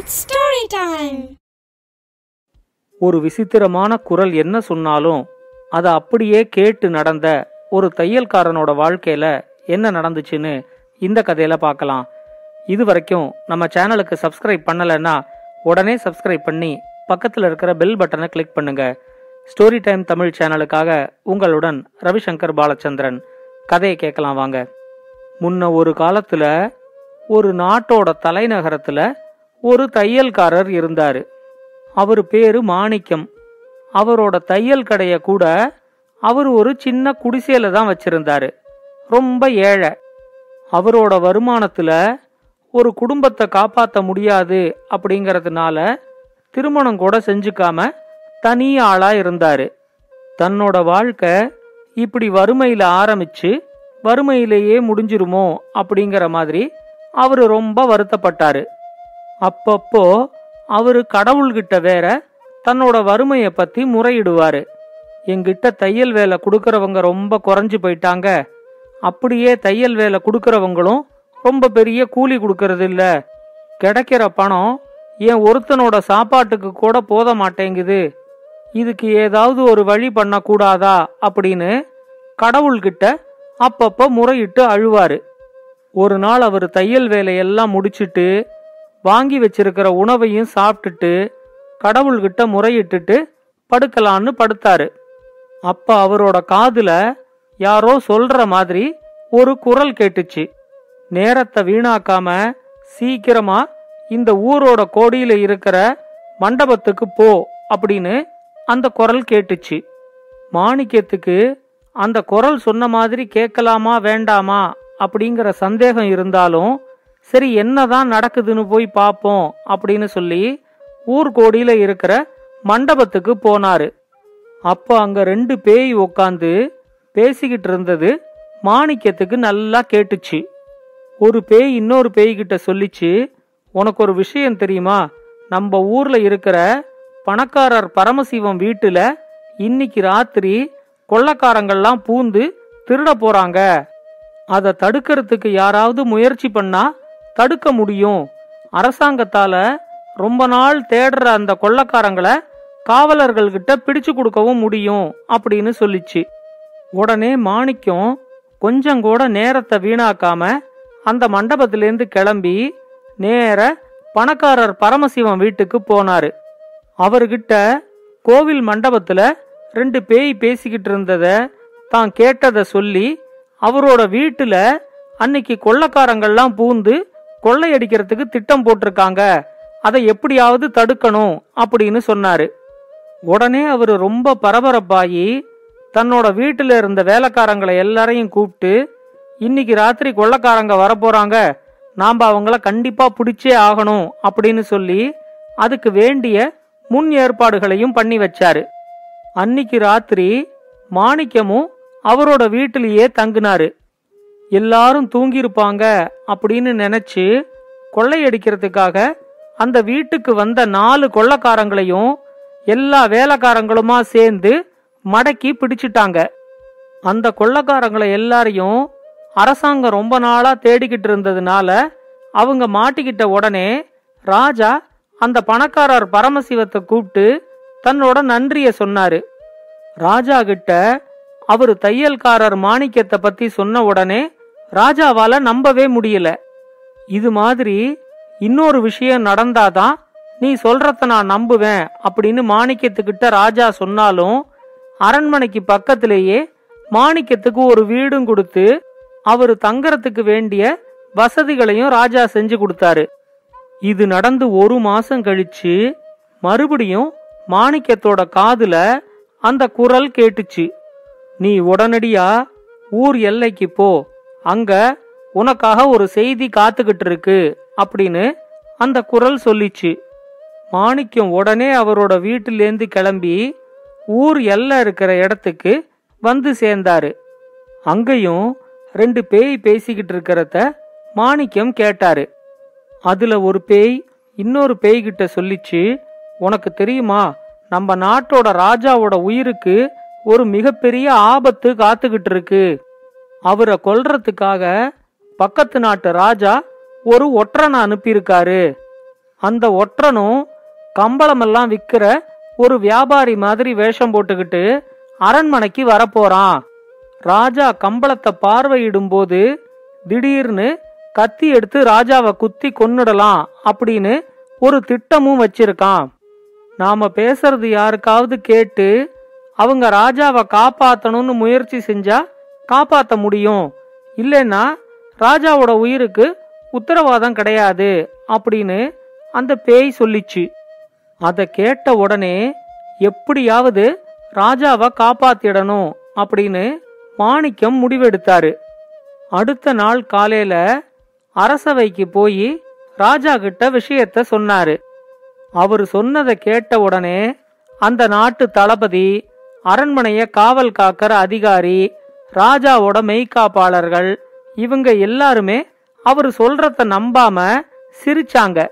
It's story time ஒரு விசித்திரமான குரல் என்ன சொன்னாலும் அதை அப்படியே கேட்டு நடந்த ஒரு தையல்காரனோட வாழ்க்கையில என்ன நடந்துச்சுன்னு இந்த கதையில பார்க்கலாம். இது வரைக்கும் நம்ம சேனலுக்கு சப்ஸ்கிரைப் பண்ணலைன்னா உடனே சப்ஸ்கிரைப் பண்ணி பக்கத்தில் இருக்கிற பெல் பட்டனை கிளிக் பண்ணுங்க. ஸ்டோரி டைம் தமிழ் சேனலுக்காக உங்களுடன் ரவிசங்கர் பாலச்சந்திரன். கதையை கேட்கலாம் வாங்க. முன்ன ஒரு காலத்துல ஒரு நாட்டோட தலைநகரத்துல ஒரு தையல்காரர் இருந்தார். அவர் பேரு மாணிக்கம். அவரோட தையல் கடைய கூட அவர் ஒரு சின்ன குடிசையில தான் வச்சிருந்தாரு. ரொம்ப ஏழை. அவரோட வருமானத்துல ஒரு குடும்பத்தை காப்பாத்த முடியாது அப்படிங்கறதுனால திருமணம் கூட செஞ்சுக்காம தனி ஆளா இருந்தாரு. தன்னோட வாழ்க்கை இப்படி வறுமையில ஆரம்பிச்சு வறுமையிலேயே முடிஞ்சிருமோ அப்படிங்கிற மாதிரி அவரு ரொம்ப வருத்தப்பட்டாரு. அப்பப்போ அவரு கடவுள்கிட்ட வேற தன்னோட வறுமைய பத்தி முறையிடுவாரு. எங்கிட்ட தையல் வேலை கொடுக்கறவங்க ரொம்ப குறைஞ்சு போயிட்டாங்க. அப்படியே தையல் வேலை கொடுக்கறவங்களும் ரொம்ப பெரிய கூலி கொடுக்கறது இல்ல. கிடைக்கிற பணம் என் ஒருத்தனோட சாப்பாட்டுக்கு கூட போத மாட்டேங்குது. இதுக்கு ஏதாவது ஒரு வழி பண்ணக்கூடாதா அப்படின்னு கடவுள்கிட்ட அப்பப்ப முறையிட்டு அழுவாரு. ஒரு நாள் அவர் தையல் வேலையெல்லாம் முடிச்சிட்டு வாங்கி வச்சிருக்கிற உணவையும் சாப்பிட்டுட்டு கடவுள்கிட்ட முறையிட்டுட்டு படுக்கலான்னு படுத்தாரு. அப்ப அவரோட காதுல யாரோ சொல்ற மாதிரி ஒரு குரல் கேட்டுச்சு. நேரத்தை வீணாக்காம சீக்கிரமா இந்த ஊரோட கோடியில இருக்கிற மண்டபத்துக்கு போ அப்படின்னு அந்த குரல் கேட்டுச்சு. மாணிக்கத்துக்கு அந்த குரல் சொன்ன மாதிரி கேட்கலாமா வேண்டாமா அப்படிங்கிற சந்தேகம் இருந்தாலும் சரி என்னதான் நடக்குதுன்னு போய் பார்ப்போம் அப்படின்னு சொல்லி ஊர்கோடியில இருக்கிற மண்டபத்துக்கு போனாரு. அப்போ அங்க ரெண்டு பேய் உக்காந்து பேசிக்கிட்டு இருந்தது மாணிக்கத்துக்கு நல்லா கேட்டுச்சு. ஒரு பேய் இன்னொரு பேய்கிட்ட சொல்லிச்சு உனக்கு ஒரு விஷயம் தெரியுமா? நம்ம ஊர்ல இருக்கிற பணக்காரர் பரமசிவம் வீட்டுல இன்னைக்கு ராத்திரி கொள்ளக்காரங்கள்லாம் பூந்து திருட போறாங்க. அதை தடுக்கிறதுக்கு யாராவது முயற்சி பண்ணா தடுக்க முடியும். அரசாங்கத்தால ரொம்ப நாள் தேடுற அந்த கொள்ளக்காரங்களை காவலர்கள்கிட்ட பிடிச்சு கொடுக்கவும் முடியும் அப்படின்னு சொல்லிச்சு. உடனே மாணிக்கம் கொஞ்சம் கூட நேரத்தை வீணாக்காம அந்த மண்டபத்திலேருந்து கிளம்பி நேர பணக்காரர் பரமசிவம் வீட்டுக்கு போனாரு. அவர்கிட்ட கோவில் மண்டபத்துல ரெண்டு பேய் பேசிக்கிட்டு இருந்தத தான் கேட்டதை சொல்லி அவரோட வீட்டுல அன்னைக்கு கொள்ளக்காரங்கள்லாம் பூந்து கொள்ளையடிக்கிறதுக்கு திட்டம் போட்டிருக்காங்க. அதை எப்படியாவது தடுக்கணும் அப்படின்னு சொன்னாரு. உடனே அவரு ரொம்ப பரபரப்பாகி தன்னோட வீட்டில் இருந்த வேலைக்காரங்களை எல்லாரையும் கூப்பிட்டு இன்னைக்கு ராத்திரி கொள்ளக்காரங்க வரப்போறாங்க. நாம் அவங்கள கண்டிப்பா பிடிச்சே ஆகணும் அப்படின்னு சொல்லி அதுக்கு வேண்டிய முன் ஏற்பாடுகளையும் பண்ணி வச்சாரு. அன்னிக்கு ராத்திரி மாணிக்கமும் அவரோட வீட்டிலேயே தங்குனாரு. எல்லாரும் தூங்கியிருப்பாங்க அப்படின்னு நினைச்சு கொள்ளையடிக்கிறதுக்காக அந்த வீட்டுக்கு வந்த நாலு கொள்ளக்காரங்களையும் எல்லா வேலைக்காரங்களுமா சேர்ந்து மடக்கி பிடிச்சிட்டாங்க. அந்த கொள்ளக்காரங்களை எல்லாரையும் அரசாங்கம் ரொம்ப நாளா தேடிக்கிட்டு இருந்ததுனால அவங்க மாட்டிக்கிட்ட உடனே ராஜா அந்த பணக்காரர் பரமசிவத்தை கூப்பிட்டு தன்னோட நன்றிய சொன்னாரு. ராஜா கிட்ட அவரு தையல்காரர் மாணிக்கத்தை பத்தி சொன்ன உடனே ராஜாவால நம்பவே முடியல. இது மாதிரி இன்னொரு விஷயம் நடந்தாதான் நீ சொல்றத நான் நம்புவேன் அப்படின்னு மாணிக்கத்துக்கிட்ட ராஜா சொன்னாலும் அரண்மனைக்கு பக்கத்திலேயே மாணிக்கத்துக்கு ஒரு வீடும் கொடுத்து அவரு தங்கறதுக்கு வேண்டிய வசதிகளையும் ராஜா செஞ்சு கொடுத்தாரு. இது நடந்து ஒரு மாசம் கழிச்சு மறுபடியும் மாணிக்கத்தோட காதுல அந்த குரல் கேட்டுச்சு. நீ உடனடியா ஊர் எல்லைக்கு போ அங்க உனக்காக ஒரு செய்தி காத்துக்கிட்டு இருக்கு அப்படின்னு அந்த குரல் சொல்லிச்சு. மாணிக்கம் உடனே அவரோட வீட்டிலேருந்து கிளம்பி ஊர் எல்லாம் இருக்கிற இடத்துக்கு வந்து சேர்ந்தாரு. அங்கேயும் ரெண்டு பேய் பேசிக்கிட்டு இருக்கிறத மாணிக்கம் கேட்டாரு. அதுல ஒரு பேய் இன்னொரு பேய்கிட்ட சொல்லிச்சு உனக்கு தெரியுமா நம்ம நாட்டோட ராஜாவோட உயிருக்கு ஒரு மிகப்பெரிய ஆபத்து காத்துக்கிட்டு இருக்கு அவரை கொல்றதுக்காக பக்கத்து நாட்டு ராஜா ஒரு ஒற்றனை அனுப்பியிருக்காரு. அந்த ஒற்றனும் கம்பளமெல்லாம் விற்கிற ஒரு வியாபாரி மாதிரி வேஷம் போட்டுக்கிட்டு அரண்மனைக்கு வரப்போறான். ராஜா கம்பளத்தை பார்வையிடும் போது திடீர்னு கத்தி எடுத்து ராஜாவை குத்தி கொன்னுடலாம் அப்படின்னு ஒரு திட்டமும் வச்சிருக்கான். நாம பேசுறது யாருக்காவது கேட்டு அவங்க ராஜாவை காப்பாத்தணும்னு முயற்சி செஞ்சா காப்பாத்த முடியும். இல்லைன்னா ராஜாவோட உயிருக்கு உத்தரவாதம் கிடையாது அப்படின்னு அந்த பேய் சொல்லிச்சு. அதை கேட்ட உடனே எப்படியாவது ராஜாவை காப்பாத்திடணும் அப்படின்னு மாணிக்கம் முடிவெடுத்தாரு. அடுத்த நாள் காலையில அரசவைக்கு போய் ராஜா கிட்ட விஷயத்த சொன்னாரு. அவர் சொன்னதை கேட்ட உடனே அந்த நாட்டு தளபதி அரண்மனைய காவல் காக்கிற அதிகாரி ராஜாவோட மெய்காப்பாளர்கள். இவங்க எல்லாருமே அவர் சொல்றத நம்பாம சிரிச்சாங்க.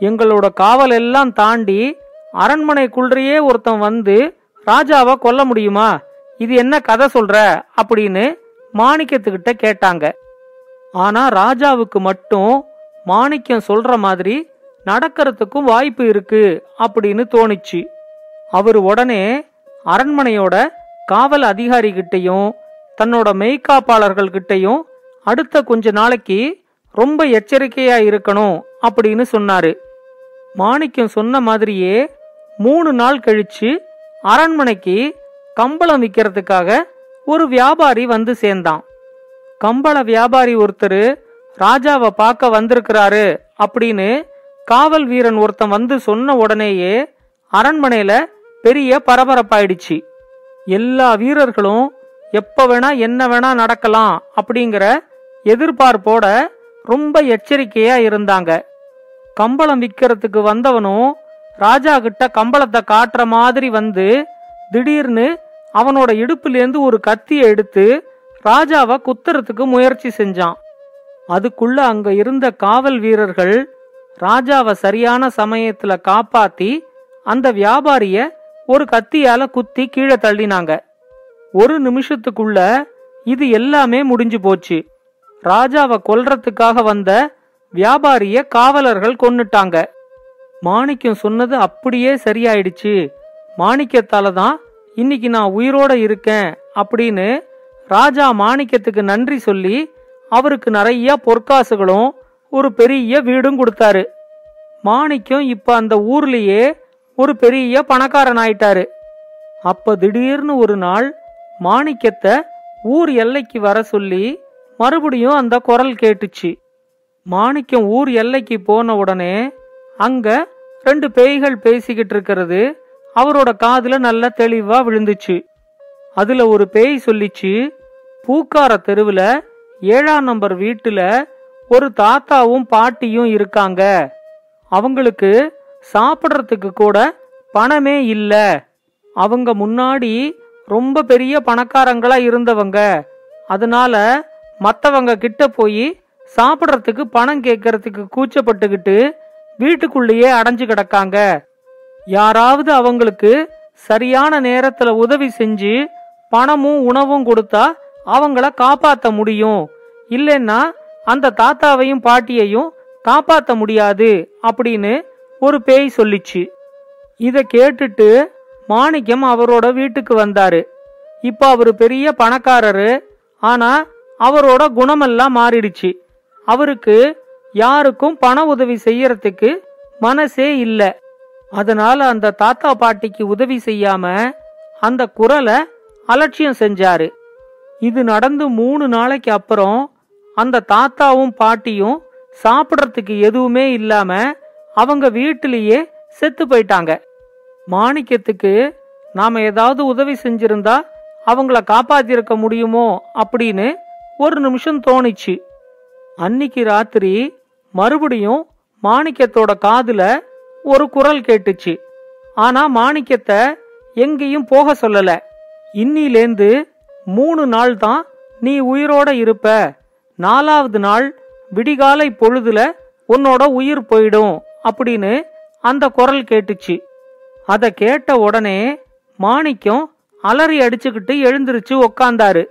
எங்களோட காவல் எல்லாம் தாண்டி அரண்மனைக்குள்ளேயே ஒருத்தன் வந்து ராஜாவை கொல்ல முடியுமா? இது என்ன கதை சொல்ற? அப்படின்னு மாணிக்கத்துக்கிட்ட கேட்டாங்க. ஆனா ராஜாவுக்கு மட்டும் மாணிக்கம் சொல்ற மாதிரி நடக்கிறதுக்கும் வாய்ப்பு இருக்கு அப்படின்னு தோணிச்சு. அவர் உடனே அரண்மனையோட காவல் அதிகாரிகிட்டையும் தன்னோட மெய்காப்பாளர்கள் கிட்டையும் அடுத்த கொஞ்ச நாளைக்கு ரொம்ப எச்சரிக்கையா இருக்கணும் அப்படின்னு சொன்னாரு. மாணிக்கம் சொன்ன மாதிரியே மூணு நாள் கழிச்சு அரண்மனைக்கு கம்பளம் விற்கிறதுக்காக ஒரு வியாபாரி வந்து சேர்ந்தான். கம்பள வியாபாரி ஒருத்தர் ராஜாவை பார்க்க வந்திருக்கிறாரு அப்படின்னு காவல் வீரன் ஒருத்தன் வந்து சொன்ன உடனேயே அரண்மனையில பெரிய பரபரப்பாயிடுச்சு. எல்லா வீரர்களும் எப்போ வேணா என்ன வேணா நடக்கலாம் அப்படிங்கிற எதிர்பார்ப்போட ரொம்ப எச்சரிக்கையா இருந்தாங்க. கம்பளம் விற்கிறதுக்கு வந்தவனும் ராஜா கிட்ட கம்பளத்தை காட்டுற மாதிரி வந்து திடீர்னு அவனோட இடுப்புலேருந்து ஒரு கத்தியை எடுத்து ராஜாவை குத்துறதுக்கு முயற்சி செஞ்சான். அதுக்குள்ள அங்க இருந்த காவல் வீரர்கள் ராஜாவை சரியான சமயத்துல காப்பாத்தி அந்த வியாபாரிய ஒரு கத்தியால குத்தி கீழே தள்ளினாங்க. ஒரு நிமிஷத்துக்குள்ள இது எல்லாமே முடிஞ்சு போச்சு. ராஜாவை கொல்றதுக்காக வந்த வியாபாரிய காவலர்கள் கொன்னுட்டாங்க. மாணிக்கம் சொன்னது அப்படியே சரியாயிடுச்சு. மாணிக்கத்தால தான் இன்னைக்கு நான் உயிரோட இருக்கேன் அப்படின்னு ராஜா மாணிக்கத்துக்கு நன்றி சொல்லி அவருக்கு நிறைய பொற்காசுகளும் ஒரு பெரிய வீடும் கொடுத்தாரு. மாணிக்கம் இப்ப அந்த ஊர்லயே ஒரு பெரிய பணக்காரன் ஆயிட்டாரு. அப்ப திடீர்னு ஒரு நாள் மாணிக்கத்தை ஊர் எல்லைக்கு வர சொல்லி மறுபடியும் அந்த குரல் கேட்டுச்சு. மாணிக்கம் ஊர் எல்லைக்கு போன உடனே அங்க ரெண்டு பேய்கள் பேசிக்கிட்டு இருக்கிறது அவரோட காதுல நல்ல தெளிவா விழுந்துச்சு. அதுல ஒரு பேய் சொல்லிச்சு பூக்கார தெருவுல ஏழாம் நம்பர் வீட்டுல ஒரு தாத்தாவும் பாட்டியும் இருக்காங்க. அவங்களுக்கு சாப்பிட்றதுக்கு கூட பணமே இல்ல. அவங்க முன்னாடி ரொம்ப பெரிய பணக்காரங்களா இருந்தவங்க. அதனால மத்தவங்க கிட்ட போய் சாப்பிட்றதுக்கு பணம் கேட்கறதுக்கு கூச்சப்பட்டுக்கிட்டு வீட்டுக்குள்ளேயே அடைஞ்சு கிடக்காங்க. யாராவது அவங்களுக்கு சரியான நேரத்துல உதவி செஞ்சு பணமும் உணவும் கொடுத்தா அவங்கள காப்பாத்த முடியும். இல்லைன்னா அந்த தாத்தாவையும் பாட்டியையும் காப்பாத்த முடியாது அப்படின்னு ஒரு பேய் சொல்லிச்சு. இத கேட்டுட்டு மாணிக்கம் அவரோட வீட்டுக்கு வந்தாரு. இப்ப அவரு பெரிய பணக்காரரு. ஆனா அவரோட குணமெல்லாம் மாறிடுச்சு. அவருக்கு யாருக்கும் பண உதவி செய்யறதுக்கு மனசே இல்ல. அதனால அந்த தாத்தா பாட்டிக்கு உதவி செய்யாம அந்த குரலை அலட்சியம் செஞ்சாரு. இது நடந்து மூணு நாளைக்கு அப்புறம் அந்த தாத்தாவும் பாட்டியும் சாப்பிட்றதுக்கு எதுவுமே இல்லாம அவங்க வீட்டிலேயே செத்து போயிட்டாங்க. மாணிக்கத்துக்கு நாம ஏதாவது உதவி செஞ்சிருந்தா அவங்கள காப்பாத்திருக்க முடியுமோ அப்படின்னு ஒரு நிமிஷம் தோணுச்சு. அன்னிக்கு ராத்திரி மறுபடியும் மாணிக்கத்தோட காதுல ஒரு குரல் கேட்டுச்சு. ஆனா மாணிக்கத்தை எங்கேயும் போக சொல்லல. இன்னிலேந்து மூணு நாள் தான் நீ உயிரோட இருப்ப. நாலாவது நாள் விடிகாலை பொழுதுல உன்னோட உயிர் போயிடும் அப்படின்னு அந்த குரல் கேட்டுச்சு. அதை கேட்ட உடனே மாணிக்கம் அலறி அடிச்சுக்கிட்டு எழுந்திருச்சு உக்காந்தாரு.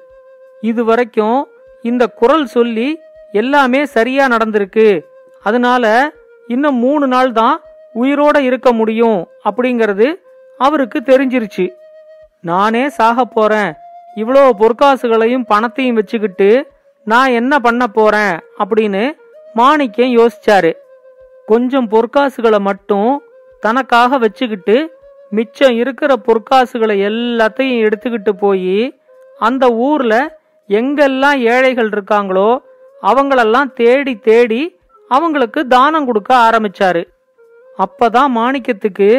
இது வரைக்கும் இந்த குரல் சொல்லி எல்லாமே சரியா நடந்திருக்கு. அதனால இன்னும் மூணு நாள் தான் உயிரோட இருக்க முடியும் அப்படிங்கிறது அவருக்கு தெரிஞ்சிருச்சு. நானே சாக போறேன். இவ்வளோ பொற்காசுகளையும் பணத்தையும் வச்சுக்கிட்டு நான் என்ன பண்ண போறேன் அப்படின்னு மாணிக்கம் யோசிச்சாரு. கொஞ்சம் பொற்காசுகளை மட்டும் தனக்காக வச்சுக்கிட்டு மிச்சம் இருக்கிற பொற்காசுகளை எல்லாத்தையும் எடுத்துக்கிட்டு போய் அந்த ஊரில் எங்கெல்லாம் ஏழைகள் இருக்காங்களோ அவங்களெல்லாம் தேடி தேடி அவங்களுக்கு தானம் கொடுக்க ஆரம்பிச்சாரு. அப்பதான் மாணிக்கத்துக்கு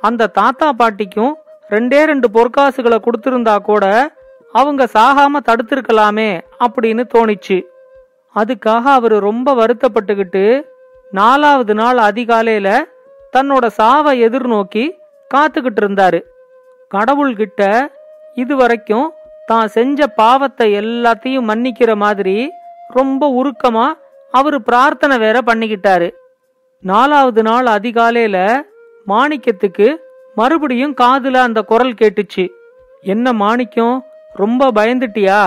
அந்த தாத்தா பாட்டிக்கும் ரெண்டே ரெண்டு பொற்காசுகளை கொடுத்திருந்தா கூட அவங்க சாகாம தடுத்திருக்கலாமே அப்படின்னு தோணிச்சு. அதுக்காக அவர் ரொம்ப வருத்தப்பட்டுக்கிட்டு நாலாவது நாள் அதிகாலையில தன்னோட சாவை எதிர்நோக்கி காத்துக்கிட்டு இருந்தாரு கடவுள்கிட்ட இதுவரைக்கும் தான் செஞ்ச பாவத்தை எல்லாத்தையும் மன்னிக்கிற மாதிரி ரொம்ப உருக்கமா அவரு பிரார்த்தனை வேற பண்ணிக்கிட்டாரு. நாலாவது நாள் அதிகாலையில மாணிக்கத்துக்கு மறுபடியும் காதுல அந்த குரல் கேட்டுச்சு. என்ன மாணிக்கம் ரொம்ப பயந்துட்டியா?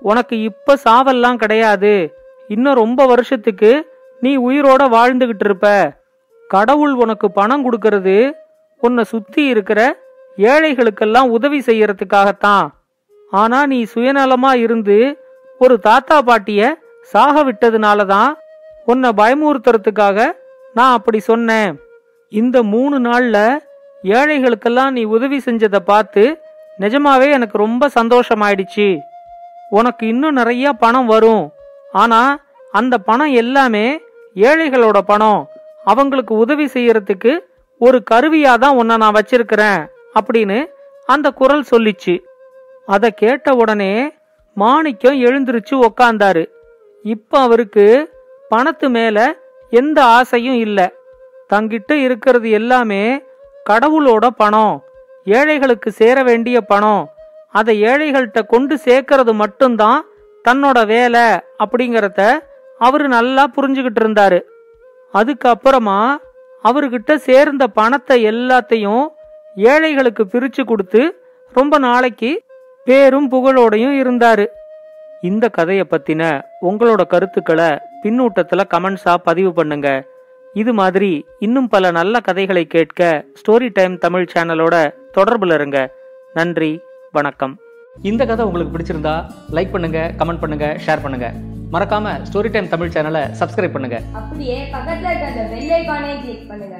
உனக்கு இப்ப சாவெல்லாம் கிடையாது. இன்னும் ரொம்ப வருஷத்துக்கு நீ உயிரோட வாழ்ந்துகிட்டு இருப்ப கடவுள் உனக்கு பணம் கொடுக்கறது உன்னை சுத்தி இருக்கிற ஏழைகளுக்கெல்லாம் உதவி செய்யறதுக்காகத்தான். ஆனா நீ சுயநலமா இருந்து ஒரு தாத்தா பாட்டிய சாக விட்டதுனால தான் உன்னை பயமுறுத்துறதுக்காக நான் அப்படி சொன்னேன். இந்த மூணு நாள்ல ஏழைகளுக்கெல்லாம் நீ உதவி செஞ்சதை பார்த்து நிஜமாவே எனக்கு ரொம்ப சந்தோஷமாயிடுச்சு. உனக்கு இன்னும் நிறைய பணம் வரும். ஆனா அந்த பணம் எல்லாமே ஏழைகளோட பணம். அவங்களுக்கு உதவி செய்யறதுக்கு ஒரு கருவியா தான் உன்னை நான் வச்சிருக்கிறேன் அப்படின்னு அந்த குரல் சொல்லிச்சு. அதை கேட்ட உடனே மாணிக்கம் எழுந்திருச்சு உக்காந்தாரு. இப்ப அவருக்கு பணத்து மேல எந்த ஆசையும் இல்ல. தங்கிட்ட இருக்கிறது எல்லாமே கடவுளோட பணம். ஏழைகளுக்கு சேர வேண்டிய பணம். அதை ஏழைகள்கிட்ட கொண்டு சேர்க்கறது மட்டும்தான் தன்னோட வேலை அப்படிங்கறத அவரு நல்லா புரிஞ்சுகிட்டு இருந்தாரு. அதுக்கப்புறமா அவர்கிட்ட சேர்ந்த பணத்தை எல்லாத்தையும் ஏழைகளுக்கு பிரிச்சு கொடுத்து ரொம்ப நாளைக்கு பேரும் புகழோடையும் இருந்தாரு. இந்த கதையை பத்தின உங்களோட கருத்துக்களை பின்னூட்டத்துல கமெண்ட்ஸா பதிவு பண்ணுங்க. இது மாதிரி இன்னும் பல நல்ல கதைகளை கேட்க ஸ்டோரி டைம் தமிழ் சேனலோட தொடர்புல இருங்க. நன்றி வணக்கம். இந்த கதை உங்களுக்கு பிடிச்சிருந்தா லைக் பண்ணுங்க கமெண்ட் பண்ணுங்க ஷேர் பண்ணுங்க. மறக்காம ஸ்டோரி டைம் தமிழ் சேனலை சப்ஸ்கிரைப் பண்ணுங்க. அப்படியே பக்கத்துல இருக்க அந்த பெல் ஐகானையும் கிளிக் பண்ணுங்க.